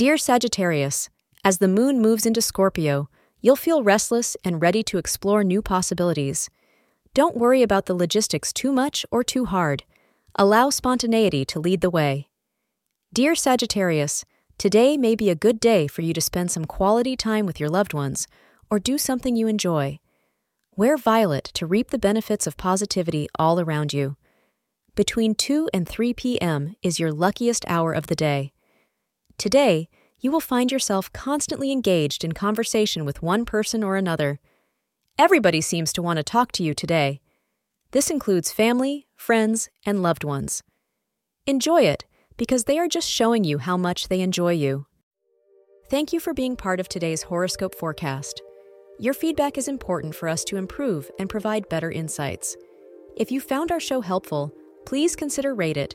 Dear Sagittarius, as the moon moves into Scorpio, you'll feel restless and ready to explore new possibilities. Don't worry about the logistics too much or too hard. Allow spontaneity to lead the way. Dear Sagittarius, today may be a good day for you to spend some quality time with your loved ones or do something you enjoy. Wear violet to reap the benefits of positivity all around you. Between 2 and 3 p.m. is your luckiest hour of the day. Today, you will find yourself constantly engaged in conversation with one person or another. Everybody seems to want to talk to you today. This includes family, friends, and loved ones. Enjoy it because they are just showing you how much they enjoy you. Thank you for being part of today's horoscope forecast. Your feedback is important for us to improve and provide better insights. If you found our show helpful, please consider rate it.